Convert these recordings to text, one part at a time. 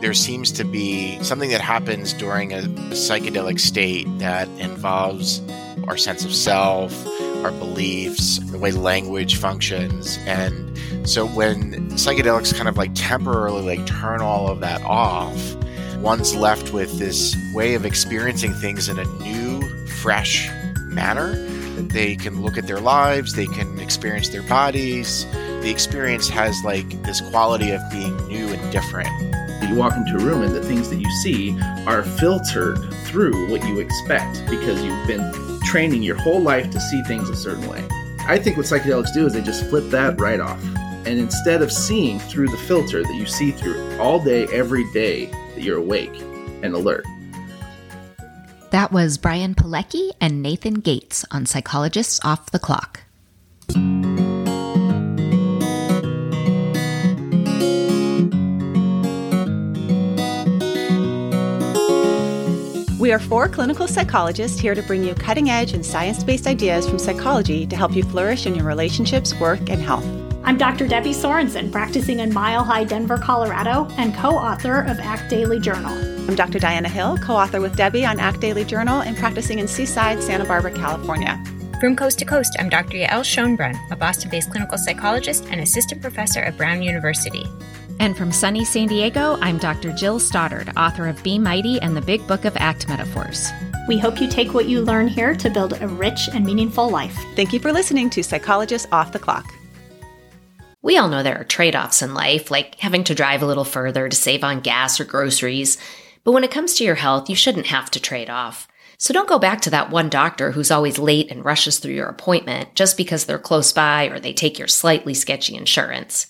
There seems to be something that happens during a, a psychedelic state that involves our sense of self, our beliefs, the way language functions. And so when psychedelics kind of like temporarily like turn all of that off, one's left with this way of experiencing things in a new, fresh manner. They can look at their lives, they can experience their bodies. The experience has like this quality of being new and different. You walk into a room and the things that you see are filtered through what you expect because you've been training your whole life to see things a certain way. I think what psychedelics do is they just flip that right off. And instead of seeing through the filter that you see through all day, every day that you're awake and alert, That was Brian Pilecki and Nathan Gates on Psychologists Off the Clock. We are four clinical psychologists here to bring you cutting edge and science based ideas from psychology to help you flourish in your relationships, work, and health. I'm Dr. Debbie Sorensen, practicing in Mile High, Denver, Colorado, and co author of Act Daily Journal. I'm Dr. Diana Hill, co author with Debbie on Act Daily Journal and practicing in Seaside, Santa Barbara, California. From coast to coast, I'm Dr. Yael Schonbrun, a Boston based clinical psychologist and assistant professor at Brown University. And from sunny San Diego, I'm Dr. Jill Stoddard, author of Be Mighty and the Big Book of Act Metaphors. We hope you take what you learn here to build a rich and meaningful life. Thank you for listening to Psychologists Off the Clock. We all know there are trade offs in life, like having to drive a little further to save on gas or groceries. But when it comes to your health, you shouldn't have to trade off. So don't go back to that one doctor who's always late and rushes through your appointment just because they're close by or they take your slightly sketchy insurance.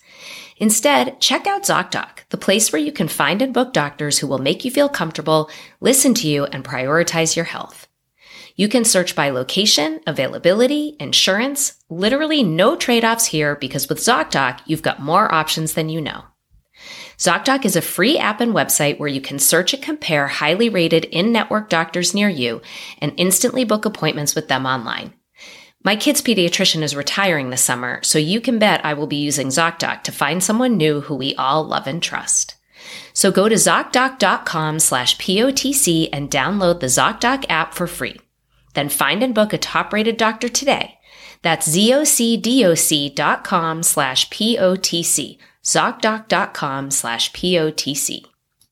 Instead, check out ZocDoc, the place where you can find and book doctors who will make you feel comfortable, listen to you, and prioritize your health. You can search by location, availability, insurance, literally no trade offs here because with ZocDoc, you've got more options than you know. ZocDoc is a free app and website where you can search and compare highly rated in network doctors near you and instantly book appointments with them online. My kid's pediatrician is retiring this summer, so you can bet I will be using ZocDoc to find someone new who we all love and trust. So go to ZocDoc.com slash POTC and download the ZocDoc app for free. Then find and book a top rated doctor today. That's ZocDoc.com slash POTC. ZocDoc.com slash POTC.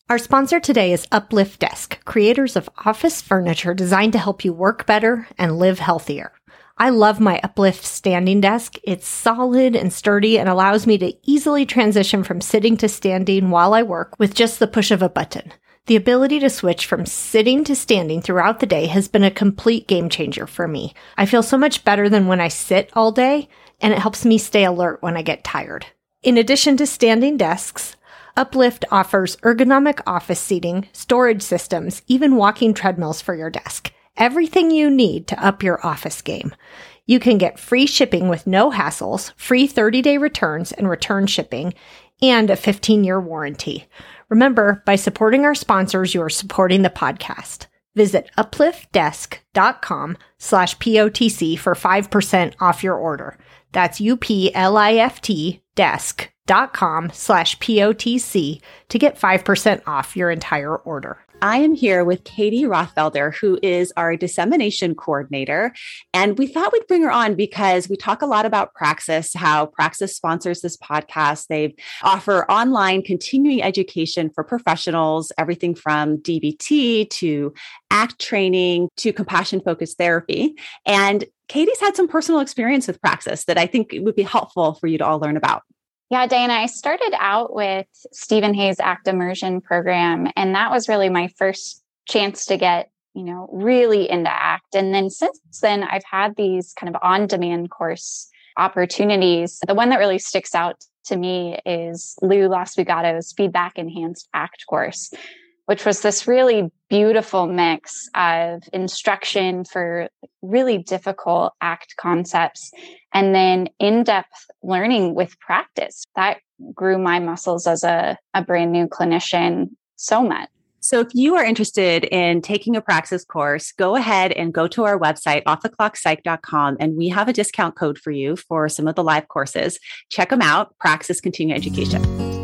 Our sponsor today is Uplift Desk, creators of office furniture designed to help you work better and live healthier. I love my Uplift standing desk. It's solid and sturdy and allows me to easily transition from sitting to standing while I work with just the push of a button. The ability to switch from sitting to standing throughout the day has been a complete game changer for me. I feel so much better than when I sit all day, and it helps me stay alert when I get tired. In addition to standing desks, Uplift offers ergonomic office seating, storage systems, even walking treadmills for your desk. Everything you need to up your office game. You can get free shipping with no hassles, free 30 day returns and return shipping, and a 15 year warranty. Remember, by supporting our sponsors, you are supporting the podcast. Visit upliftdesk.com slash POTC for 5% off your order. That's U-P-L-I-F-T desk.com slash POTC to get 5% off your entire order. I am here with Katie Rothfelder, who is our dissemination coordinator. And we thought we'd bring her on because we talk a lot about Praxis, how Praxis sponsors this podcast. They offer online continuing education for professionals, everything from DBT to ACT training to compassion focused therapy. And Katie's had some personal experience with Praxis that I think would be helpful for you to all learn about. Yeah, Diana, I started out with Steven Hayes ACT Immersion program, and that was really my first chance to get, you know, really into ACT. And then since then, I've had these kind of on demand course opportunities. The one that really sticks out to me is Lou Lasprugato's Feedback Enhanced ACT course, which was this really beautiful mix of instruction for really difficult ACT concepts and then in depth learning with practice. That grew my muscles as a, a brand new clinician so much. So, if you are interested in taking a praxis course, go ahead and go to our website, offtheclockpsych.com, and we have a discount code for you for some of the live courses. Check them out, Praxis Continuing Education.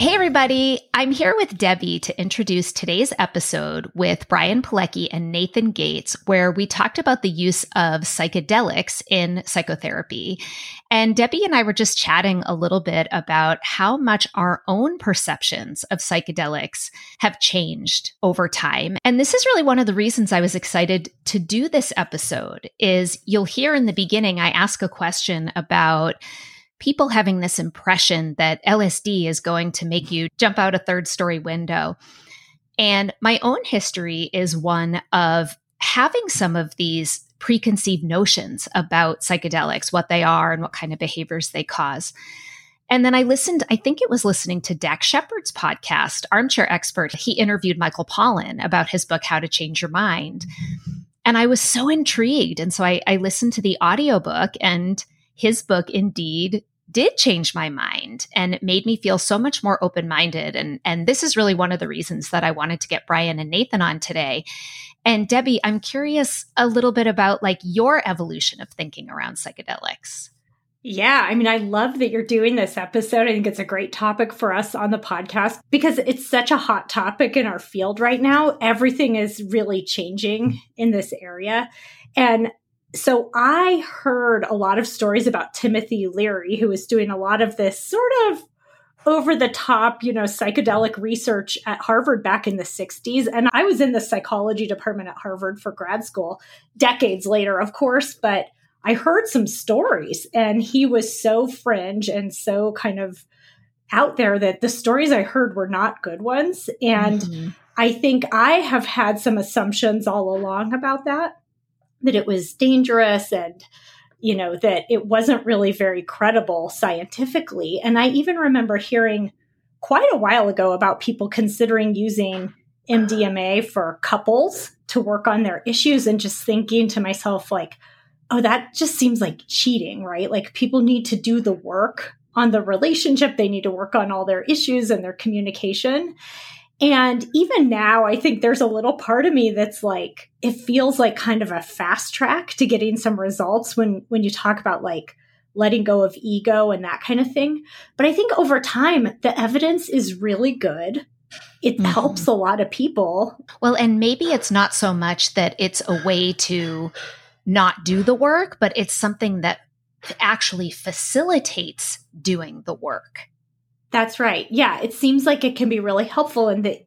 Hey, everybody. I'm here with Debbie to introduce today's episode with Brian Pilecki and Nathan Gates, where we talked about the use of psychedelics in psychotherapy. And Debbie and I were just chatting a little bit about how much our own perceptions of psychedelics have changed over time. And this is really one of the reasons I was excited to do this episode is you'll hear in the beginning, I ask a question about people having this impression that LSD is going to make you jump out a third story window. And my own history is one of having some of these preconceived notions about psychedelics, what they are and what kind of behaviors they cause. And then I listened, I think it was listening to Dax Shepard's podcast, Armchair Expert. He interviewed Michael Pollan about his book, How to Change Your Mind. And I was so intrigued. And so I, I listened to the audiobook and his book indeed did change my mind and it made me feel so much more open-minded and and this is really one of the reasons that I wanted to get Brian and Nathan on today. And Debbie, I'm curious a little bit about like your evolution of thinking around psychedelics. Yeah, I mean, I love that you're doing this episode. I think it's a great topic for us on the podcast because it's such a hot topic in our field right now. Everything is really changing in this area. And so I heard a lot of stories about Timothy Leary, who was doing a lot of this sort of over the top, you know, psychedelic research at Harvard back in the 60s. And I was in the psychology department at Harvard for grad school decades later, of course, but I heard some stories and he was so fringe and so kind of out there that the stories I heard were not good ones. And mm-hmm. I think I have had some assumptions all along about that that it was dangerous and you know that it wasn't really very credible scientifically. And i even remember hearing quite a while ago about people considering using mdma for couples to work on their issues and just thinking to myself like oh that just seems like cheating right? Like people need to do the work on the relationship. They need to work on all their issues and their communication and even now, I think there's a little part of me that's like, it feels like kind of a fast track to getting some results when, when you talk about like letting go of ego and that kind of thing. But I think over time, the evidence is really good. It mm-hmm. helps a lot of people. Well, and maybe it's not so much that it's a way to not do the work, but it's something that actually facilitates doing the work. That's right. Yeah, it seems like it can be really helpful in the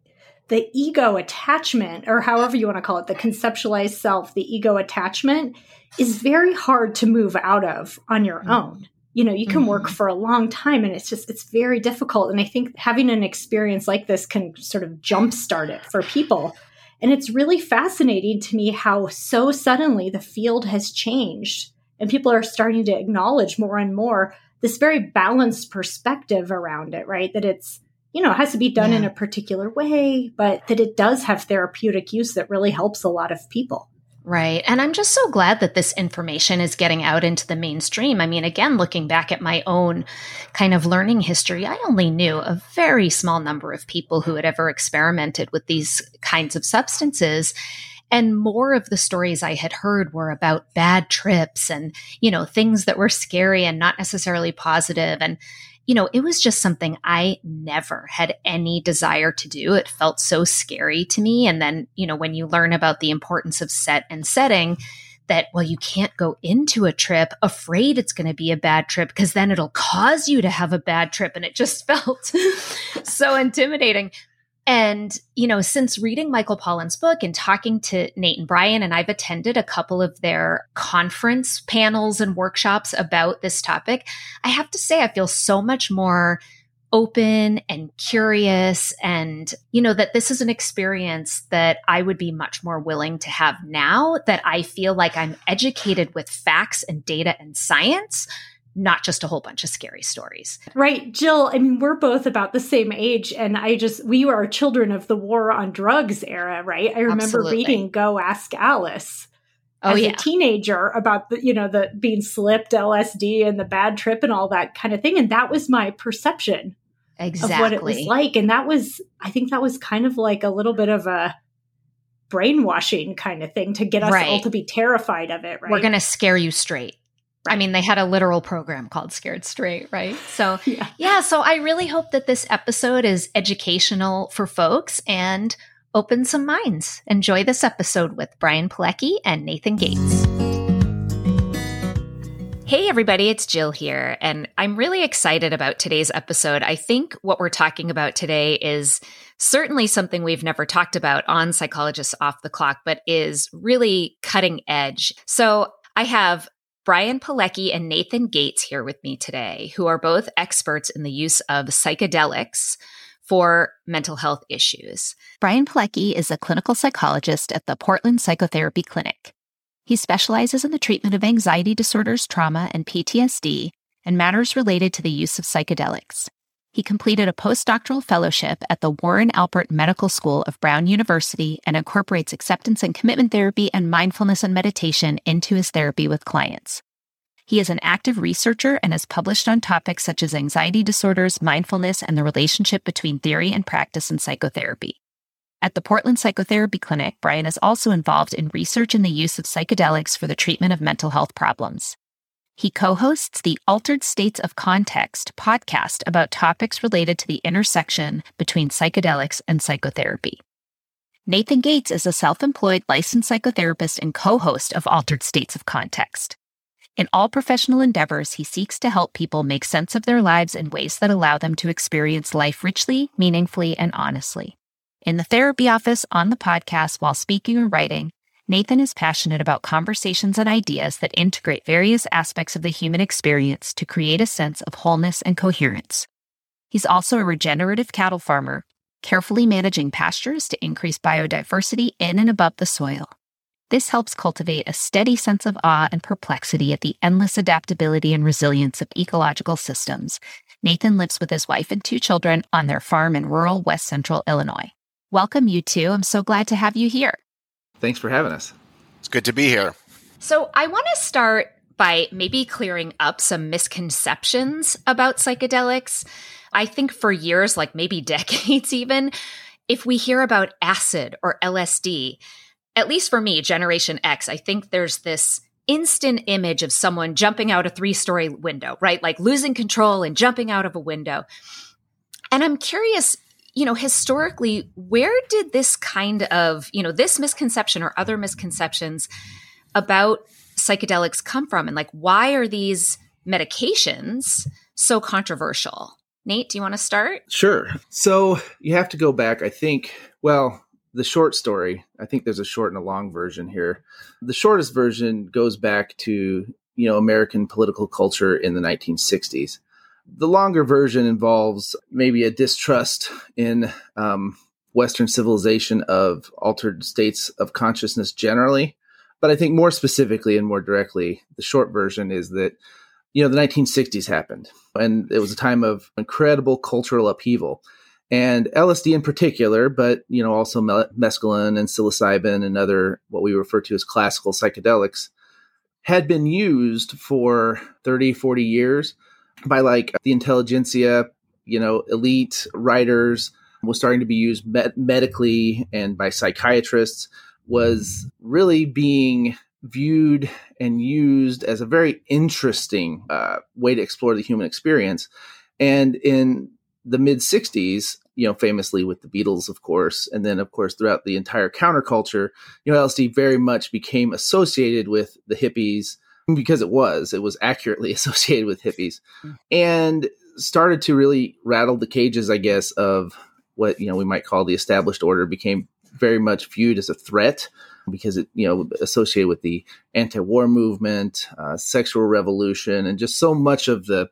the ego attachment or however you want to call it, the conceptualized self, the ego attachment is very hard to move out of on your mm-hmm. own. You know, you can mm-hmm. work for a long time and it's just it's very difficult and I think having an experience like this can sort of jumpstart it for people. And it's really fascinating to me how so suddenly the field has changed and people are starting to acknowledge more and more this very balanced perspective around it, right? That it's, you know, it has to be done yeah. in a particular way, but that it does have therapeutic use that really helps a lot of people. Right. And I'm just so glad that this information is getting out into the mainstream. I mean, again, looking back at my own kind of learning history, I only knew a very small number of people who had ever experimented with these kinds of substances. And more of the stories I had heard were about bad trips and, you know, things that were scary and not necessarily positive. And, you know, it was just something I never had any desire to do. It felt so scary to me. And then, you know, when you learn about the importance of set and setting, that, well, you can't go into a trip afraid it's going to be a bad trip because then it'll cause you to have a bad trip. And it just felt so intimidating. And, you know, since reading Michael Pollan's book and talking to Nate and Brian, and I've attended a couple of their conference panels and workshops about this topic, I have to say, I feel so much more open and curious and you know that this is an experience that I would be much more willing to have now that I feel like I'm educated with facts and data and science not just a whole bunch of scary stories. Right. Jill, I mean, we're both about the same age. And I just, we are children of the war on drugs era, right? I remember Absolutely. reading Go Ask Alice. Oh, as yeah. a teenager about the you know the being slipped LSD and the bad trip and all that kind of thing and that was my perception Exactly. of what it was like and that was I think that was kind of like a little bit of a brainwashing kind of thing to get us Right. all to be terrified of it right We're going to scare you straight. I mean, they had a literal program called Scared Straight, right? So, Yeah. yeah, so I really hope that this episode is educational for folks and open some minds. Enjoy this episode with Brian Pilecki and Nathan Gates. Hey, everybody, it's Jill here, and I'm really excited about today's episode. I think what we're talking about today is certainly something we've never talked about on Psychologists Off the Clock, but is really cutting edge. So I have Brian Pilecki and Nathan Gates here with me today, who are both experts in the use of psychedelics for mental health issues. Brian Pilecki is a clinical psychologist at the Portland Psychotherapy Clinic. He specializes in the treatment of anxiety disorders, trauma, and PTSD, and matters related to the use of psychedelics. He completed a postdoctoral fellowship at the Warren Alpert Medical School of Brown University and incorporates acceptance and commitment therapy and mindfulness and meditation into his therapy with clients. He is an active researcher and has published on topics such as anxiety disorders, mindfulness, and the relationship between theory and practice in psychotherapy. At the Portland Psychotherapy Clinic, Brian is also involved in research in the use of psychedelics for the treatment of mental health problems. He co hosts the Altered States of Context podcast about topics related to the intersection between psychedelics and psychotherapy. Nathan Gates is a self employed licensed psychotherapist and co host of Altered States of Context. In all professional endeavors, he seeks to help people make sense of their lives in ways that allow them to experience life richly, meaningfully, and honestly. In the therapy office, on the podcast, while speaking or writing, Nathan is passionate about conversations and ideas that integrate various aspects of the human experience to create a sense of wholeness and coherence. He's also a regenerative cattle farmer, carefully managing pastures to increase biodiversity in and above the soil. This helps cultivate a steady sense of awe and perplexity at the endless adaptability and resilience of ecological systems. Nathan lives with his wife and two children on their farm in rural west central Illinois. Welcome, you two. I'm so glad to have you here. Thanks for having us. It's good to be here. So, I want to start by maybe clearing up some misconceptions about psychedelics. I think for years, like maybe decades even, if we hear about acid or LSD, at least for me, Generation X, I think there's this instant image of someone jumping out a three story window, right? Like losing control and jumping out of a window. And I'm curious, you know, historically, where did this kind of, you know, this misconception or other misconceptions about psychedelics come from? And like, why are these medications so controversial? Nate, do you want to start? Sure. So you have to go back, I think, well, the short story, I think there's a short and a long version here. The shortest version goes back to, you know, American political culture in the 1960s. The longer version involves maybe a distrust in um, Western civilization of altered states of consciousness generally. But I think more specifically and more directly, the short version is that, you know, the 1960s happened and it was a time of incredible cultural upheaval. And LSD in particular, but, you know, also mescaline and psilocybin and other what we refer to as classical psychedelics had been used for 30, 40 years by like the intelligentsia, you know, elite writers, was starting to be used med- medically and by psychiatrists, was really being viewed and used as a very interesting uh, way to explore the human experience. And in the mid 60s, you know, famously with the Beatles, of course, and then, of course, throughout the entire counterculture, you know, LSD very much became associated with the hippies because it was, it was accurately associated with hippies and started to really rattle the cages, I guess, of what, you know, we might call the established order, became very much viewed as a threat because it, you know, associated with the anti-war movement, uh, sexual revolution, and just so much of the,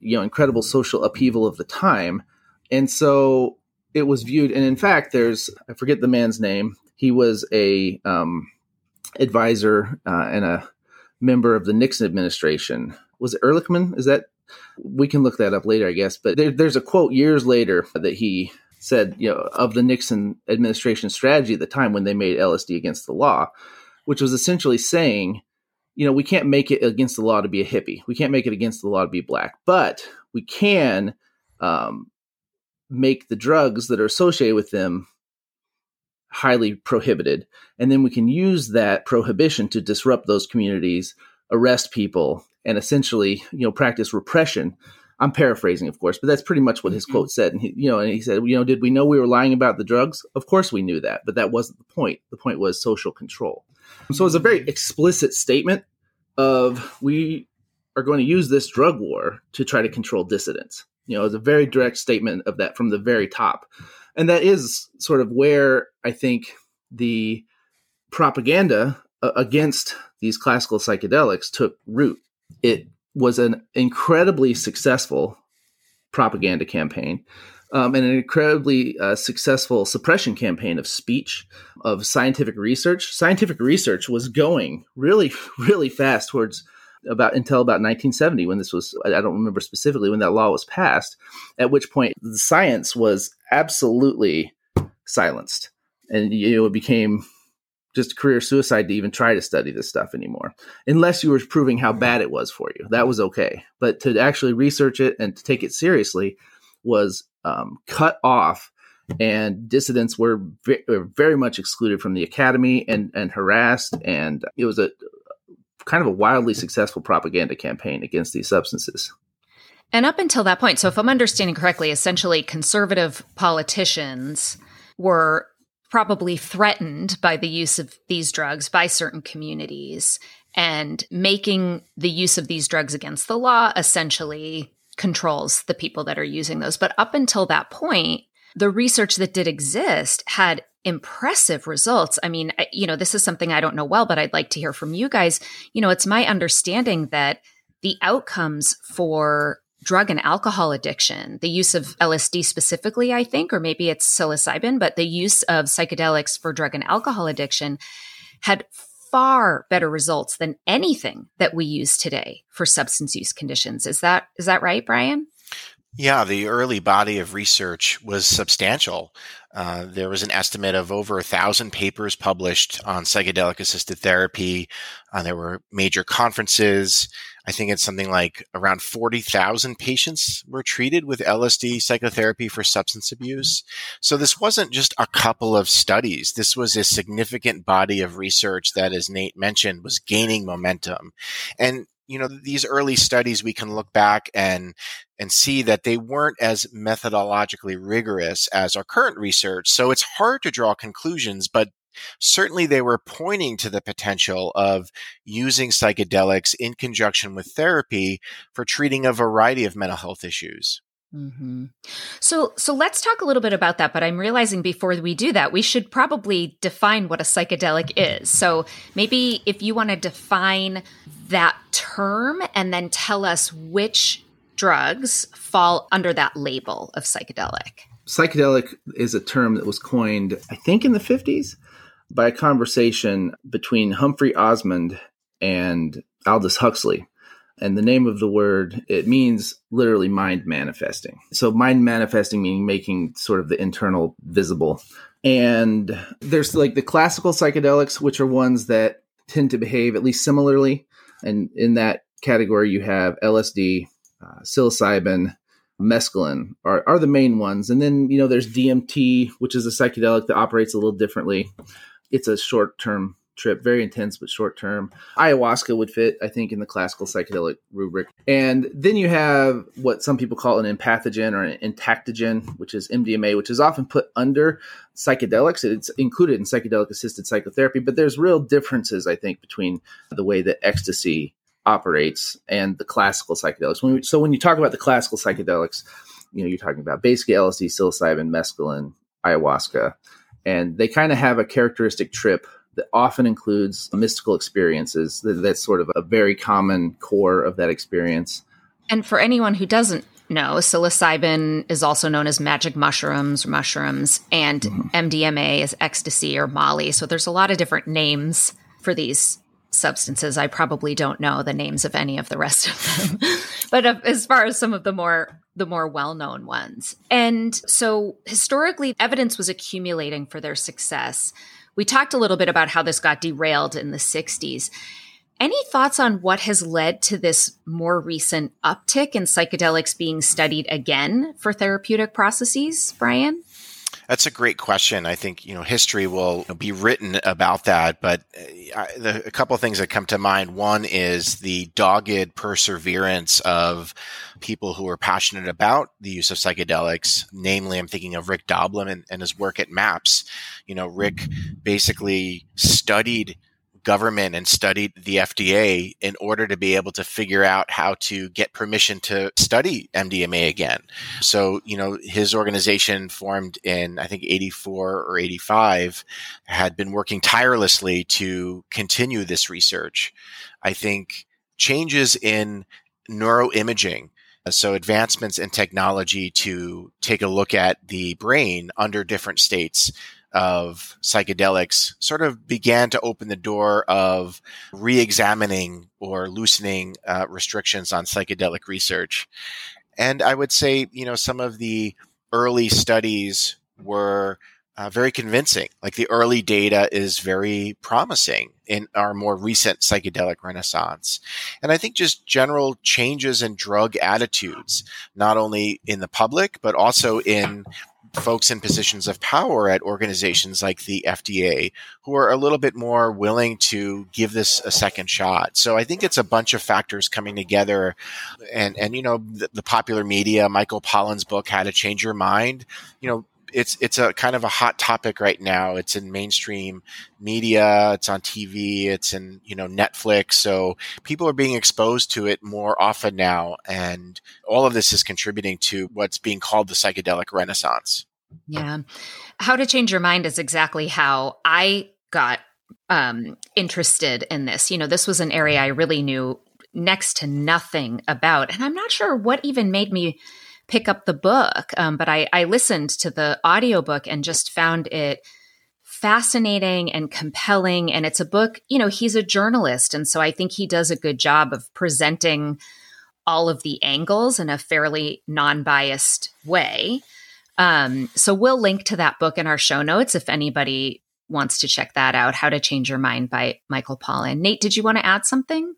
you know, incredible social upheaval of the time. And so it was viewed, and in fact, there's I forget the man's name. He was a um, advisor uh, and a member of the Nixon administration was it Ehrlichman? Is that we can look that up later, I guess. But there, there's a quote years later that he said, you know, of the Nixon administration strategy at the time when they made LSD against the law, which was essentially saying, you know, we can't make it against the law to be a hippie. We can't make it against the law to be black, but we can um, make the drugs that are associated with them highly prohibited. And then we can use that prohibition to disrupt those communities, arrest people, and essentially, you know, practice repression. I'm paraphrasing, of course, but that's pretty much what his mm-hmm. quote said. And he, you know, and he said, you know, did we know we were lying about the drugs? Of course we knew that, but that wasn't the point. The point was social control. So it's a very explicit statement of we are going to use this drug war to try to control dissidents. You know, it's a very direct statement of that from the very top. And that is sort of where I think the propaganda uh, against these classical psychedelics took root it was an incredibly successful propaganda campaign um, and an incredibly uh, successful suppression campaign of speech, of scientific research. Scientific research was going really, really fast towards about until about 1970 when this was I don't remember specifically when that law was passed at which point the science was absolutely silenced and you know, it became just career suicide to even try to study this stuff anymore, unless you were proving how bad it was for you. That was okay, but to actually research it and to take it seriously was um, cut off, and dissidents were, were very much excluded from the academy and and harassed, and it was a kind of a wildly successful propaganda campaign against these substances. And up until that point, so if I'm understanding correctly, essentially conservative politicians were probably threatened by the use of these drugs by certain communities and making the use of these drugs against the law essentially controls the people that are using those. But up until that point, the research that did exist had impressive results. I mean, you know, this is something I don't know well, but I'd like to hear from you guys. You know, it's my understanding that the outcomes for drug and alcohol addiction, the use of LSD specifically, I think, or maybe it's psilocybin, but the use of psychedelics for drug and alcohol addiction had far better results than anything that we use today for substance use conditions. Is that is that right, Brian? Yeah, the early body of research was substantial. Uh, there was an estimate of over a thousand papers published on psychedelic assisted therapy. Uh, there were major conferences. I think it's something like around 40,000 patients were treated with LSD psychotherapy for substance abuse. So this wasn't just a couple of studies. This was a significant body of research that, as Nate mentioned, was gaining momentum. And you know these early studies we can look back and and see that they weren't as methodologically rigorous as our current research so it's hard to draw conclusions but certainly they were pointing to the potential of using psychedelics in conjunction with therapy for treating a variety of mental health issues Mm-hmm. So, so let's talk a little bit about that. But I'm realizing before we do that, we should probably define what a psychedelic is. So, maybe if you want to define that term and then tell us which drugs fall under that label of psychedelic. Psychedelic is a term that was coined, I think, in the 50s by a conversation between Humphrey Osmond and Aldous Huxley and the name of the word it means literally mind manifesting. So mind manifesting meaning making sort of the internal visible. And there's like the classical psychedelics which are ones that tend to behave at least similarly. And in that category you have lsd uh, psilocybin mescaline are, are the main ones. And then you know there's dmt which is a psychedelic that operates a little differently. It's a short term trip, very intense but short term. Ayahuasca would fit, I think, in the classical psychedelic rubric. And then you have what some people call an empathogen or an entactogen, which is MDMA, which is often put under psychedelics. It's included in psychedelic assisted psychotherapy, but there's real differences, I think, between the way that ecstasy operates and the classical psychedelics. When we, so when you talk about the classical psychedelics, you know, you're talking about basically LSD, psilocybin, mescaline, ayahuasca, and they kind of have a characteristic trip that often includes mystical experiences. That's sort of a very common core of that experience. And for anyone who doesn't know, psilocybin is also known as magic mushrooms or mushrooms, and mm-hmm. MDMA is ecstasy or Molly. So there's a lot of different names for these substances, I probably don't know the names of any of the rest of them. but as far as some of the more the more well-known ones. And so historically evidence was accumulating for their success. We talked a little bit about how this got derailed in the 60s. Any thoughts on what has led to this more recent uptick in psychedelics being studied again for therapeutic processes, Brian? That's a great question. I think you know history will be written about that, but uh, a couple things that come to mind. One is the dogged perseverance of people who are passionate about the use of psychedelics. Namely, I'm thinking of Rick Doblin and, and his work at MAPS. You know, Rick basically studied government and studied the FDA in order to be able to figure out how to get permission to study MDMA again. So, you know, his organization formed in, I think, 84 or 85 had been working tirelessly to continue this research. I think changes in neuroimaging so advancements in technology to take a look at the brain under different states of psychedelics sort of began to open the door of re-examining or loosening uh, restrictions on psychedelic research. And I would say, you know, some of the early studies were uh, very convincing. Like the early data is very promising in our more recent psychedelic renaissance. And I think just general changes in drug attitudes, not only in the public, but also in folks in positions of power at organizations like the FDA who are a little bit more willing to give this a second shot. So I think it's a bunch of factors coming together. And, and you know, the, the popular media, Michael Pollan's book, How to Change Your Mind, you know, it's it's a kind of a hot topic right now. It's in mainstream media, it's on TV, it's in you know Netflix. So people are being exposed to it more often now, and all of this is contributing to what's being called the psychedelic renaissance. Yeah, how to change your mind is exactly how I got um, interested in this. You know, this was an area I really knew next to nothing about, and I'm not sure what even made me pick up the book. Um, but I, I listened to the audiobook and just found it fascinating and compelling. And it's a book, you know, he's a journalist. And so I think he does a good job of presenting all of the angles in a fairly non biased way. Um, so we'll link to that book in our show notes if anybody wants to check that out How to Change Your Mind by Michael Pollan. Nate, did you want to add something?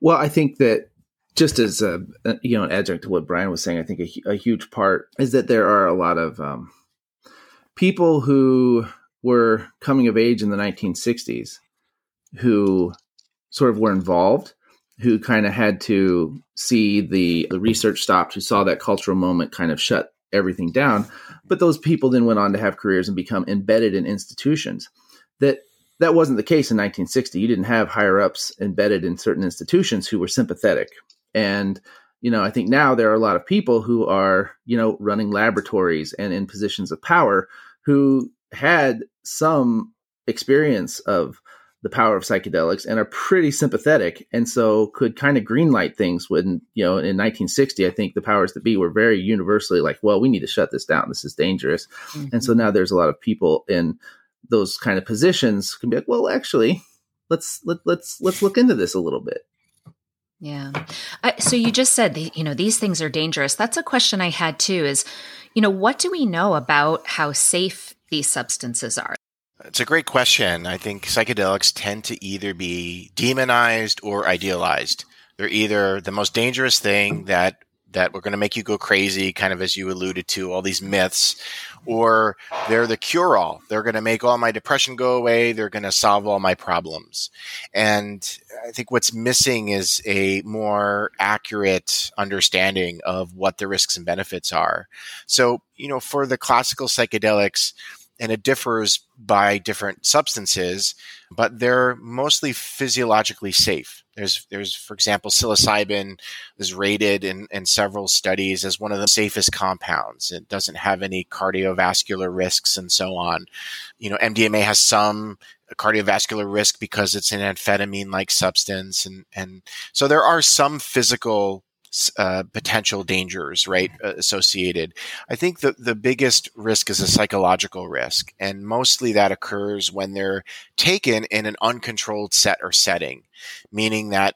Well, I think that just as a, you know an adjunct to what Brian was saying, I think a, a huge part is that there are a lot of um, people who were coming of age in the 1960s who sort of were involved, who kind of had to see the the research stopped, who saw that cultural moment kind of shut everything down. But those people then went on to have careers and become embedded in institutions that that wasn't the case in 1960. You didn't have higher ups embedded in certain institutions who were sympathetic and, you know, I think now there are a lot of people who are, you know, running laboratories and in positions of power who had some experience of the power of psychedelics and are pretty sympathetic and so could kind of greenlight things when you know in 1960 i think the powers that be were very universally like well we need to shut this down. This is dangerous. Mm-hmm. and so now there's a lot of people in those kind of positions can be like well actually let's let, let's let's look into this a little bit yeah. Uh, so you just said, you know, these things are dangerous. That's a question I had too is, you know, what do we know about how safe these substances are? It's a great question. I think psychedelics tend to either be demonized or idealized. They're either the most dangerous thing that that we're going to make you go crazy, kind of as you alluded to, all these myths, or they're the cure all. They're going to make all my depression go away. They're going to solve all my problems. And I think what's missing is a more accurate understanding of what the risks and benefits are. So, you know, for the classical psychedelics, and it differs by different substances, but they're mostly physiologically safe. There's, there's, for example, psilocybin is rated in, in several studies as one of the safest compounds. It doesn't have any cardiovascular risks and so on. You know, MDMA has some cardiovascular risk because it's an amphetamine-like substance, and and so there are some physical uh, potential dangers, right, uh, associated. I think the, the biggest risk is a psychological risk, and mostly that occurs when they're taken in an uncontrolled set or setting, meaning that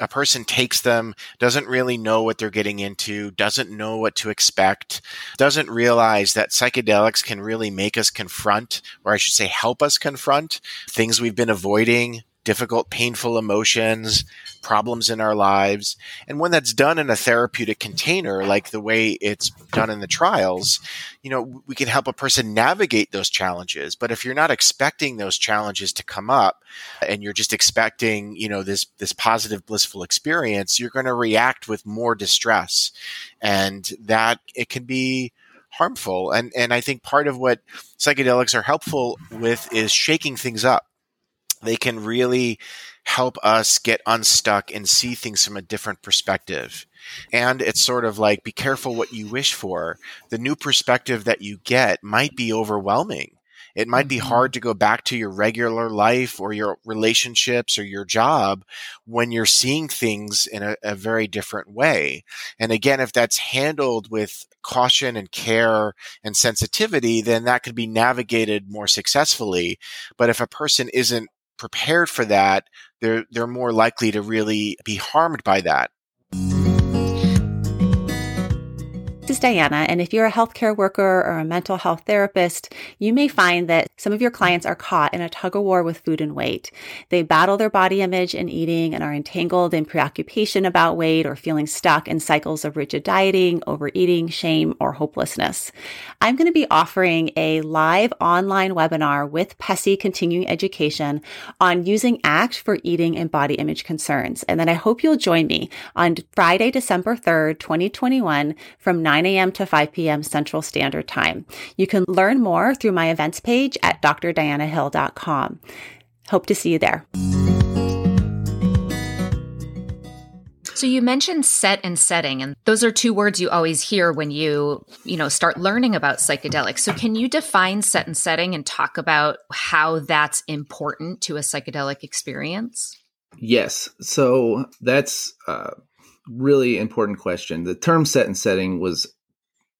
a person takes them, doesn't really know what they're getting into, doesn't know what to expect, doesn't realize that psychedelics can really make us confront, or I should say, help us confront things we've been avoiding, difficult, painful emotions, problems in our lives. And when that's done in a therapeutic container, like the way it's done in the trials, you know, we can help a person navigate those challenges. But if you're not expecting those challenges to come up and you're just expecting, you know, this, this positive, blissful experience, you're going to react with more distress. And that it can be, harmful and and I think part of what psychedelics are helpful with is shaking things up they can really help us get unstuck and see things from a different perspective. And it's sort of like be careful what you wish for. The new perspective that you get might be overwhelming. It might be mm-hmm. hard to go back to your regular life or your relationships or your job when you're seeing things in a, a very different way. And again, if that's handled with caution and care and sensitivity, then that could be navigated more successfully. But if a person isn't prepared for that, they're they're more likely to really be harmed by that. Is Diana, and if you're a healthcare worker or a mental health therapist, you may find that some of your clients are caught in a tug of war with food and weight. They battle their body image and eating and are entangled in preoccupation about weight or feeling stuck in cycles of rigid dieting, overeating, shame, or hopelessness. I'm going to be offering a live online webinar with PESI Continuing Education on using ACT for eating and body image concerns. And then I hope you'll join me on Friday, December 3rd, 2021 from 9 9 a.m. to 5 p.m. Central Standard Time. You can learn more through my events page at drdianahill.com. Hope to see you there. So you mentioned set and setting and those are two words you always hear when you, you know, start learning about psychedelics. So can you define set and setting and talk about how that's important to a psychedelic experience? Yes. So that's a really important question. The term set and setting was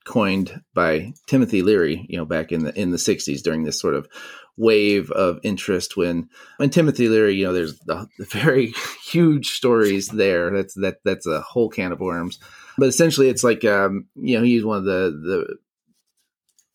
coined by Timothy Leary, you know, back in the in the 60s during this sort of wave of interest when when Timothy Leary, you know, there's the, the very huge stories there. That's that that's a whole can of worms. But essentially it's like um, you know, he's one of the the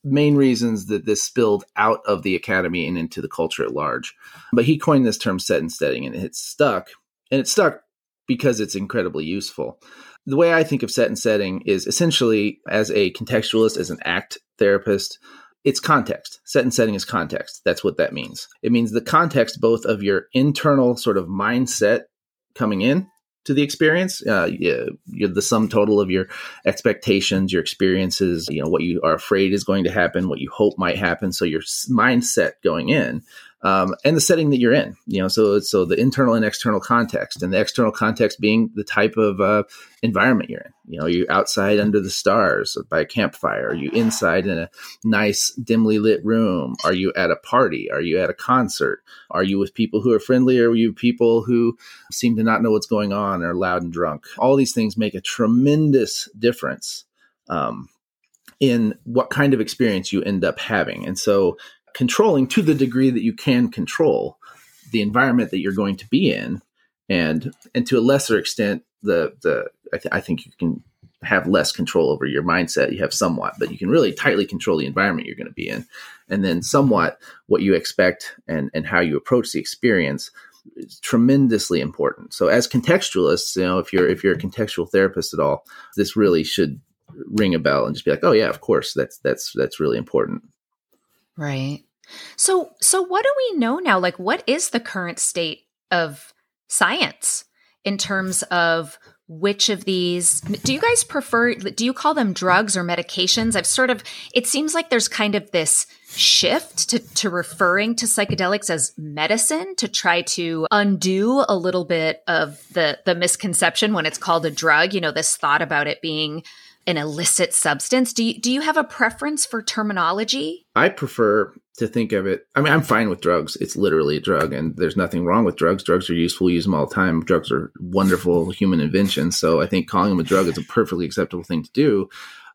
main reasons that this spilled out of the academy and into the culture at large. But he coined this term set and setting and it stuck. And it stuck because it's incredibly useful. The way I think of set and setting is essentially as a contextualist, as an ACT therapist, it's context. Set and setting is context. That's what that means. It means the context both of your internal sort of mindset coming in to the experience. Uh, you're the sum total of your expectations, your experiences, you know, what you are afraid is going to happen, what you hope might happen. So your mindset going in, um, and the setting that you're in. You know, so so the internal and external context, and the external context being the type of uh, environment you're in. You know, you're outside under the stars by a campfire. Are you inside in a nice dimly lit room? Are you at a party? Are you at a concert? Are you with people who are friendly? Or are you people who seem to not know what's going on or loud and drunk? All these things make a tremendous difference. Um, in what kind of experience you end up having. And so controlling to the degree that you can control the environment that you're going to be in. And and to a lesser extent the the I, th- I, think you can have less control over your mindset. You have somewhat but you can really tightly control the environment you're going to be in. And then somewhat what you expect and and how you approach the experience is tremendously important. So as contextualists you know if you're if you're a contextual therapist at all this really should ring a bell and just be like oh yeah of course that's that's that's really important Right. So so what do we know now? Like what is the current state of science in terms of which of these do you guys prefer do you call them drugs or medications i've sort of it seems like there's kind of this shift to, to referring to psychedelics as medicine to try to undo a little bit of the the misconception when it's called a drug you know this thought about it being an illicit substance. Do you, do you have a preference for terminology? I prefer to think of it. I mean, I'm fine with drugs. It's literally a drug, and there's nothing wrong with drugs. Drugs are useful. We use them all the time. Drugs are wonderful human inventions. So I think calling them a drug is a perfectly acceptable thing to do.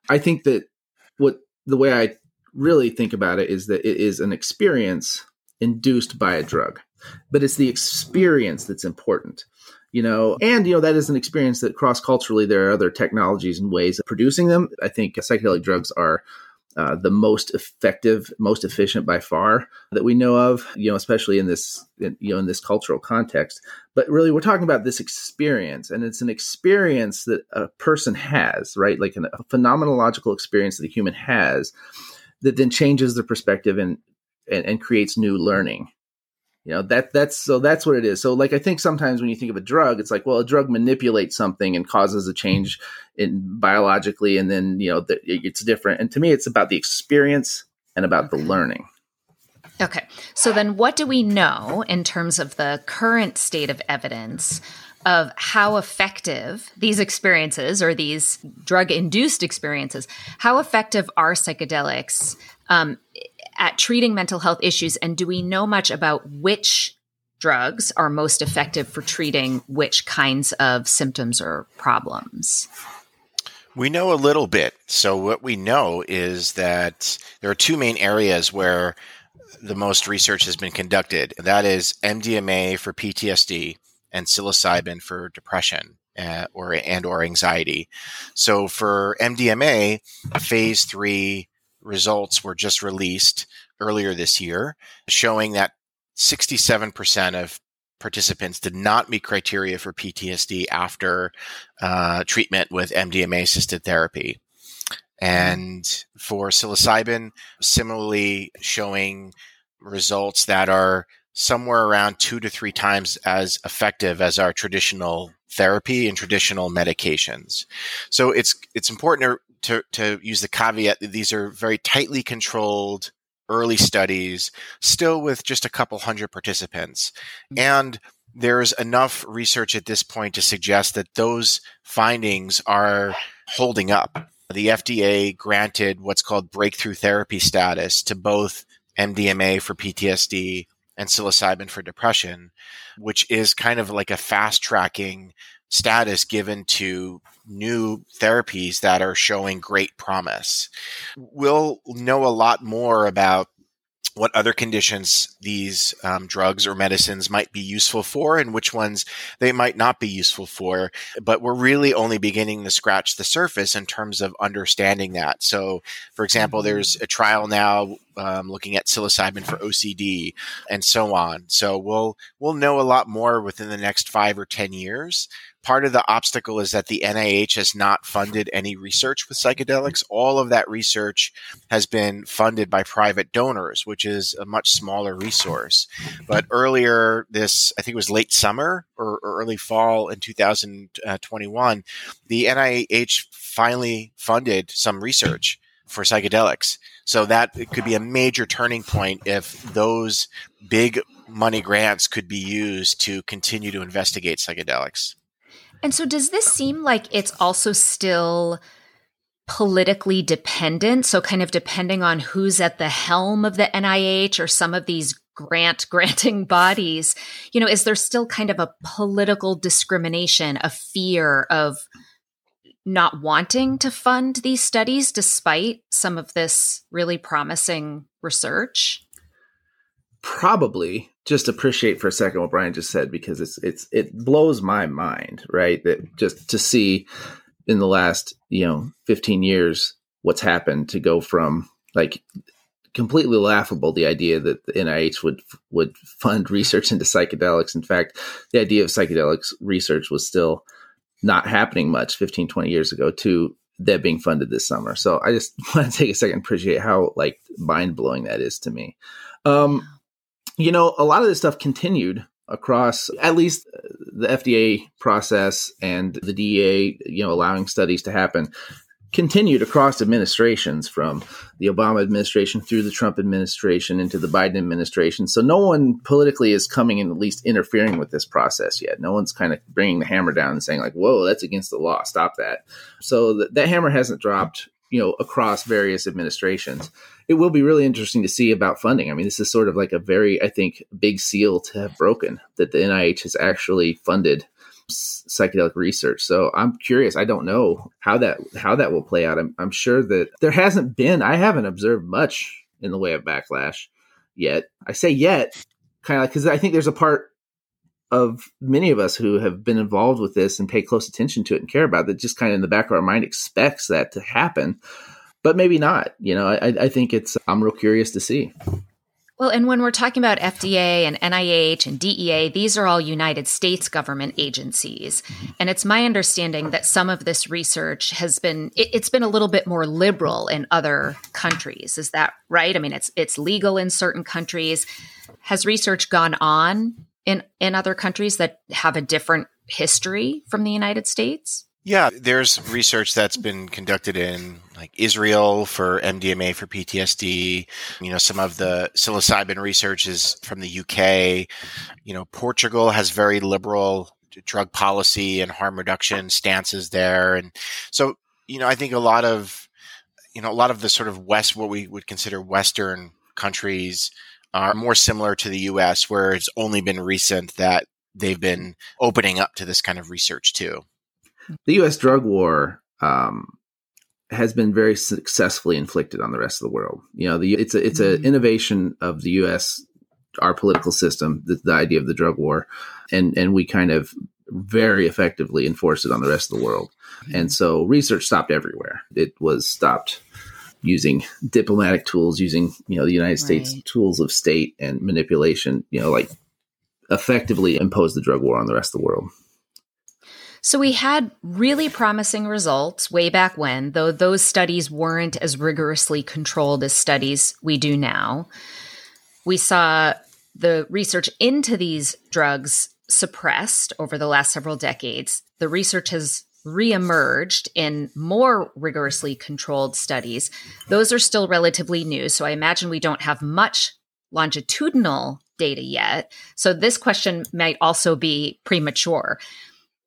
I think that what the way I really think about it is that it is an experience induced by a drug, but it's the experience that's important you know and you know that is an experience that cross culturally there are other technologies and ways of producing them i think psychedelic drugs are uh, the most effective, most efficient by far that we know of, you know, especially in this, in, you know, in this cultural context. But really, we're talking about this experience, and it's an experience that a person has, right? Like an, a phenomenological experience that a human has, that then changes their perspective and, and, and creates new learning you know that that's so that's what it is. So like i think sometimes when you think of a drug it's like well a drug manipulates something and causes a change in biologically and then you know the, it's different. And to me it's about the experience and about the learning. Okay. So then what do we know in terms of the current state of evidence of how effective these experiences or these drug induced experiences how effective are psychedelics um, at treating mental health issues? And do we know much about which drugs are most effective for treating which kinds of symptoms or problems? We know a little bit. So, what we know is that there are two main areas where the most research has been conducted. That is MDMA for PTSD and psilocybin for depression. Uh, or and or anxiety. So for MDMA, phase three results were just released earlier this year, showing that 67% of participants did not meet criteria for PTSD after uh, treatment with MDMA assisted therapy. And for psilocybin, similarly showing results that are somewhere around two to three times as effective as our traditional therapy and traditional medications. So it's it's important to, to use the caveat that these are very tightly controlled early studies, still with just a couple hundred participants. Mm-hmm. And there's enough research at this point to suggest that those findings are holding up. The FDA granted what's called breakthrough therapy status to both MDMA for PTSD and psilocybin for depression, which is kind of like a fast tracking status given to new therapies that are showing great promise. We'll know a lot more about what other conditions these um, drugs or medicines might be useful for and which ones they might not be useful for. But we're really only beginning to scratch the surface in terms of understanding that. So, for example, mm-hmm. there's a trial now um, looking at psilocybin for OCD and so on. So we'll we'll know a lot more within the next five or ten years part of the obstacle is that the NIH has not funded any research with psychedelics. All of that research has been funded by private donors, which is a much smaller resource. But earlier this, I think it was late summer or, or early fall in 2021, the NIH finally funded some research for psychedelics. So that could be a major turning point if those big money grants could be used to continue to investigate psychedelics. And so, does this seem like it's also still politically dependent? So, kind of depending on who's at the helm of the NIH or some of these grant granting bodies, you know, is there still kind of a political discrimination, a fear of not wanting to fund these studies despite some of this really promising research? Probably just appreciate for a second what Brian just said because it's it's it blows my mind, right? That just to see in the last, you know, 15 years what's happened to go from like completely laughable the idea that the NIH would would fund research into psychedelics. In fact, the idea of psychedelics research was still not happening much 15 20 years ago to that being funded this summer. So I just want to take a second appreciate how like mind blowing that is to me. Um, you know, a lot of this stuff continued across at least uh, the FDA process and the DEA, you know, allowing studies to happen continued across administrations from the Obama administration through the Trump administration into the Biden administration. So no one politically is coming and at least interfering with this process yet. No one's kind of bringing the hammer down and saying like, "Whoa, that's against the law. Stop that." So th- that hammer hasn't dropped, you know, across various administrations. It will be really interesting to see about funding. I mean, this is sort of like a very, I think, big seal to have broken that the NIH has actually funded psychedelic research. So I'm curious. I don't know how that how that will play out. I'm, I'm sure that there hasn't been. I haven't observed much in the way of backlash yet. I say yet, kind of because I think there's a part of many of us who have been involved with this and pay close attention to it and care about it. Just kind of in the back of our mind expects that to happen, but maybe not. You know, I, I think it's. I'm real curious to see. Well, and when we're talking about FDA and NIH and DEA, these are all United States government agencies. And it's my understanding that some of this research has been it, has been a little bit more liberal in other countries. Is that right? I mean, it's it's legal in certain countries. Has research gone on in in other countries that have a different history from the United States? Yeah, there's research that's been conducted in like Israel for MDMA for PTSD. You know, some of the psilocybin research is from the UK. You know, Portugal has very liberal drug policy and harm reduction stances there. And so, you know, I think a lot of, you know, a lot of the sort of West, what we would consider Western countries are more similar to the US, where it's only been recent that they've been opening up to this kind of research too the U.S. drug war um, has been very successfully inflicted on the rest of the world. You know, the, it's a it's an mm-hmm. innovation of the U.S. our political system, the, the, idea of the drug war, and and we kind of very effectively enforce it on the rest of the world. Mm-hmm. And so research stopped everywhere. It was stopped using diplomatic tools, using you know the United States right. tools of state and manipulation. You know, like effectively impose the drug war on the rest of the world. So we had really promising results way back when, though those studies weren't as rigorously controlled as studies we do now. We saw the research into these drugs suppressed over the last several decades. The research has reemerged in more rigorously controlled studies. Those are still relatively new, so I imagine we don't have much longitudinal data yet. So this question might also be premature.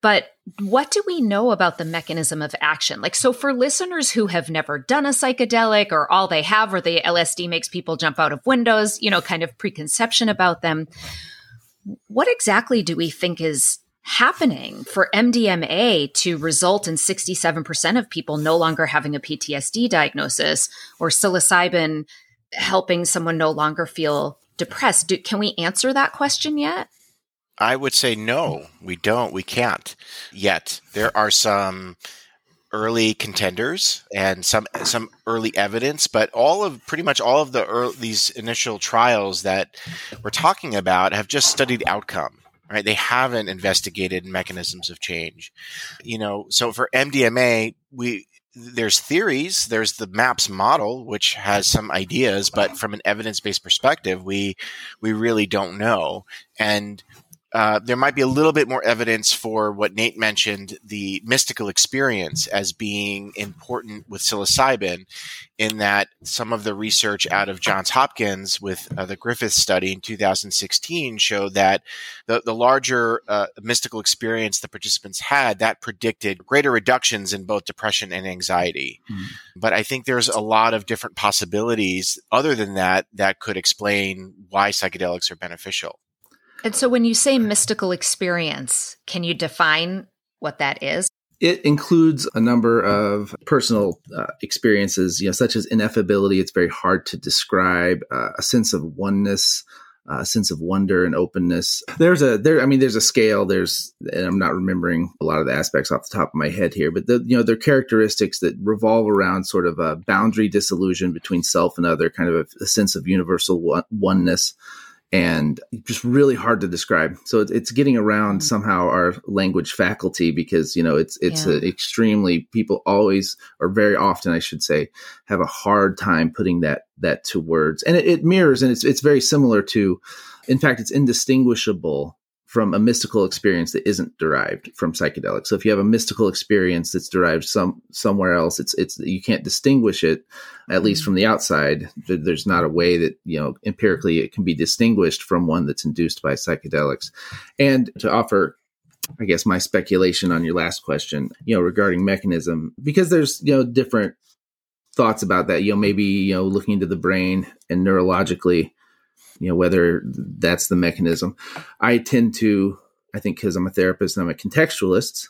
But what do we know about the mechanism of action? Like, so for listeners who have never done a psychedelic or all they have or the LSD makes people jump out of windows, you know, kind of preconception about them, what exactly do we think is happening for MDMA to result in 67% of people no longer having a PTSD diagnosis or psilocybin helping someone no longer feel depressed? Do, can we answer that question yet? I would say no, hmm. we don't. We can't yet. There are some early contenders and some some early evidence, but all of pretty much all of the early, these initial trials that we're talking about have just studied outcome. Right? They haven't investigated mechanisms of change. You know, so for MDMA, we there's theories there's the maps model which has some ideas but from an evidence-based perspective we we really don't know and uh, there might be a little bit more evidence for what Nate mentioned, the mystical experience as being important with psilocybin, in that some of the research out of Johns Hopkins with uh, the Griffiths study in 2016 showed that the, the larger uh, mystical experience the participants had, that predicted greater reductions in both depression and anxiety. Mm. But I think there's a lot of different possibilities other than that that could explain why psychedelics are beneficial. And so when you say mystical experience, can you define what that is? It includes a number of personal uh, experiences, you know, such as ineffability. It's very hard to describe uh, a sense of oneness, uh, a sense of wonder and openness. There's a there. I mean, there's a scale. There's, and I'm not remembering a lot of the aspects off the top of my head here, but the, you know, there are characteristics that revolve around sort of a boundary disillusion between self and other, kind of a, a sense of universal one, oneness and just really hard to describe. So it's getting around mm-hmm. somehow our language faculty because you know it's it's yeah. extremely people always or very often I should say have a hard time putting that that to words, and it, it mirrors and it's it's very similar to, in fact, it's indistinguishable from a mystical experience that isn't derived from psychedelics. So if you have a mystical experience that's derived some somewhere else, it's it's you can't distinguish it, at least mm. from the outside. There's not a way that you know empirically it can be distinguished from one that's induced by psychedelics. And to offer I guess my speculation on your last question, you know, regarding mechanism, because there's, you know, different thoughts about that. You know, maybe, you know, looking into the brain and neurologically, you know, whether that's the mechanism. I tend to, I think because I'm a therapist and I'm a contextualist,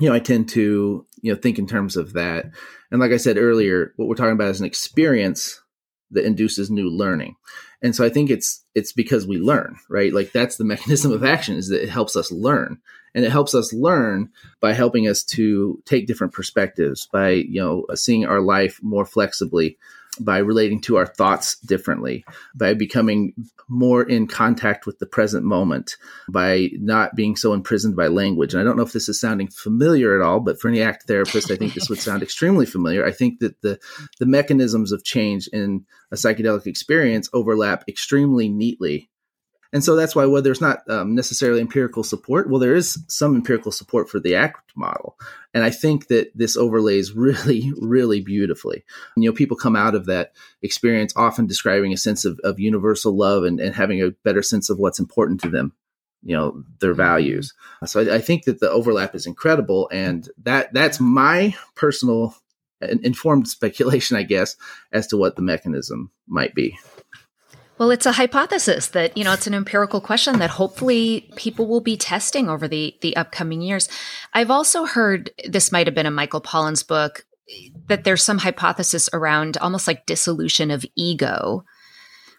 you know, I tend to, you know, think in terms of that. And like I said earlier, what we're talking about is an experience that induces new learning. And so I think it's it's because we learn, right? Like that's the mechanism of action is that it helps us learn. And it helps us learn by helping us to take different perspectives, by, you know, seeing our life more flexibly, by relating to our thoughts differently, by becoming more in contact with the present moment, by not being so imprisoned by language. And I don't know if this is sounding familiar at all, but for any act therapist, I think this would sound extremely familiar. I think that the the mechanisms of change in a psychedelic experience overlap extremely neatly and so that's why, whether there's not um, necessarily empirical support, well, there is some empirical support for the ACT model. And I think that this overlays really, really beautifully. You know, people come out of that experience often describing a sense of, of universal love and, and having a better sense of what's important to them you know their values so I, I, think that the overlap is incredible and that that's my personal informed speculation i guess as to what the mechanism might be well, it's a hypothesis that, you know, it's an empirical question that hopefully people will be testing over the, the upcoming years. I've also heard this might have been a Michael Pollan's book that there's some hypothesis around almost like dissolution of ego,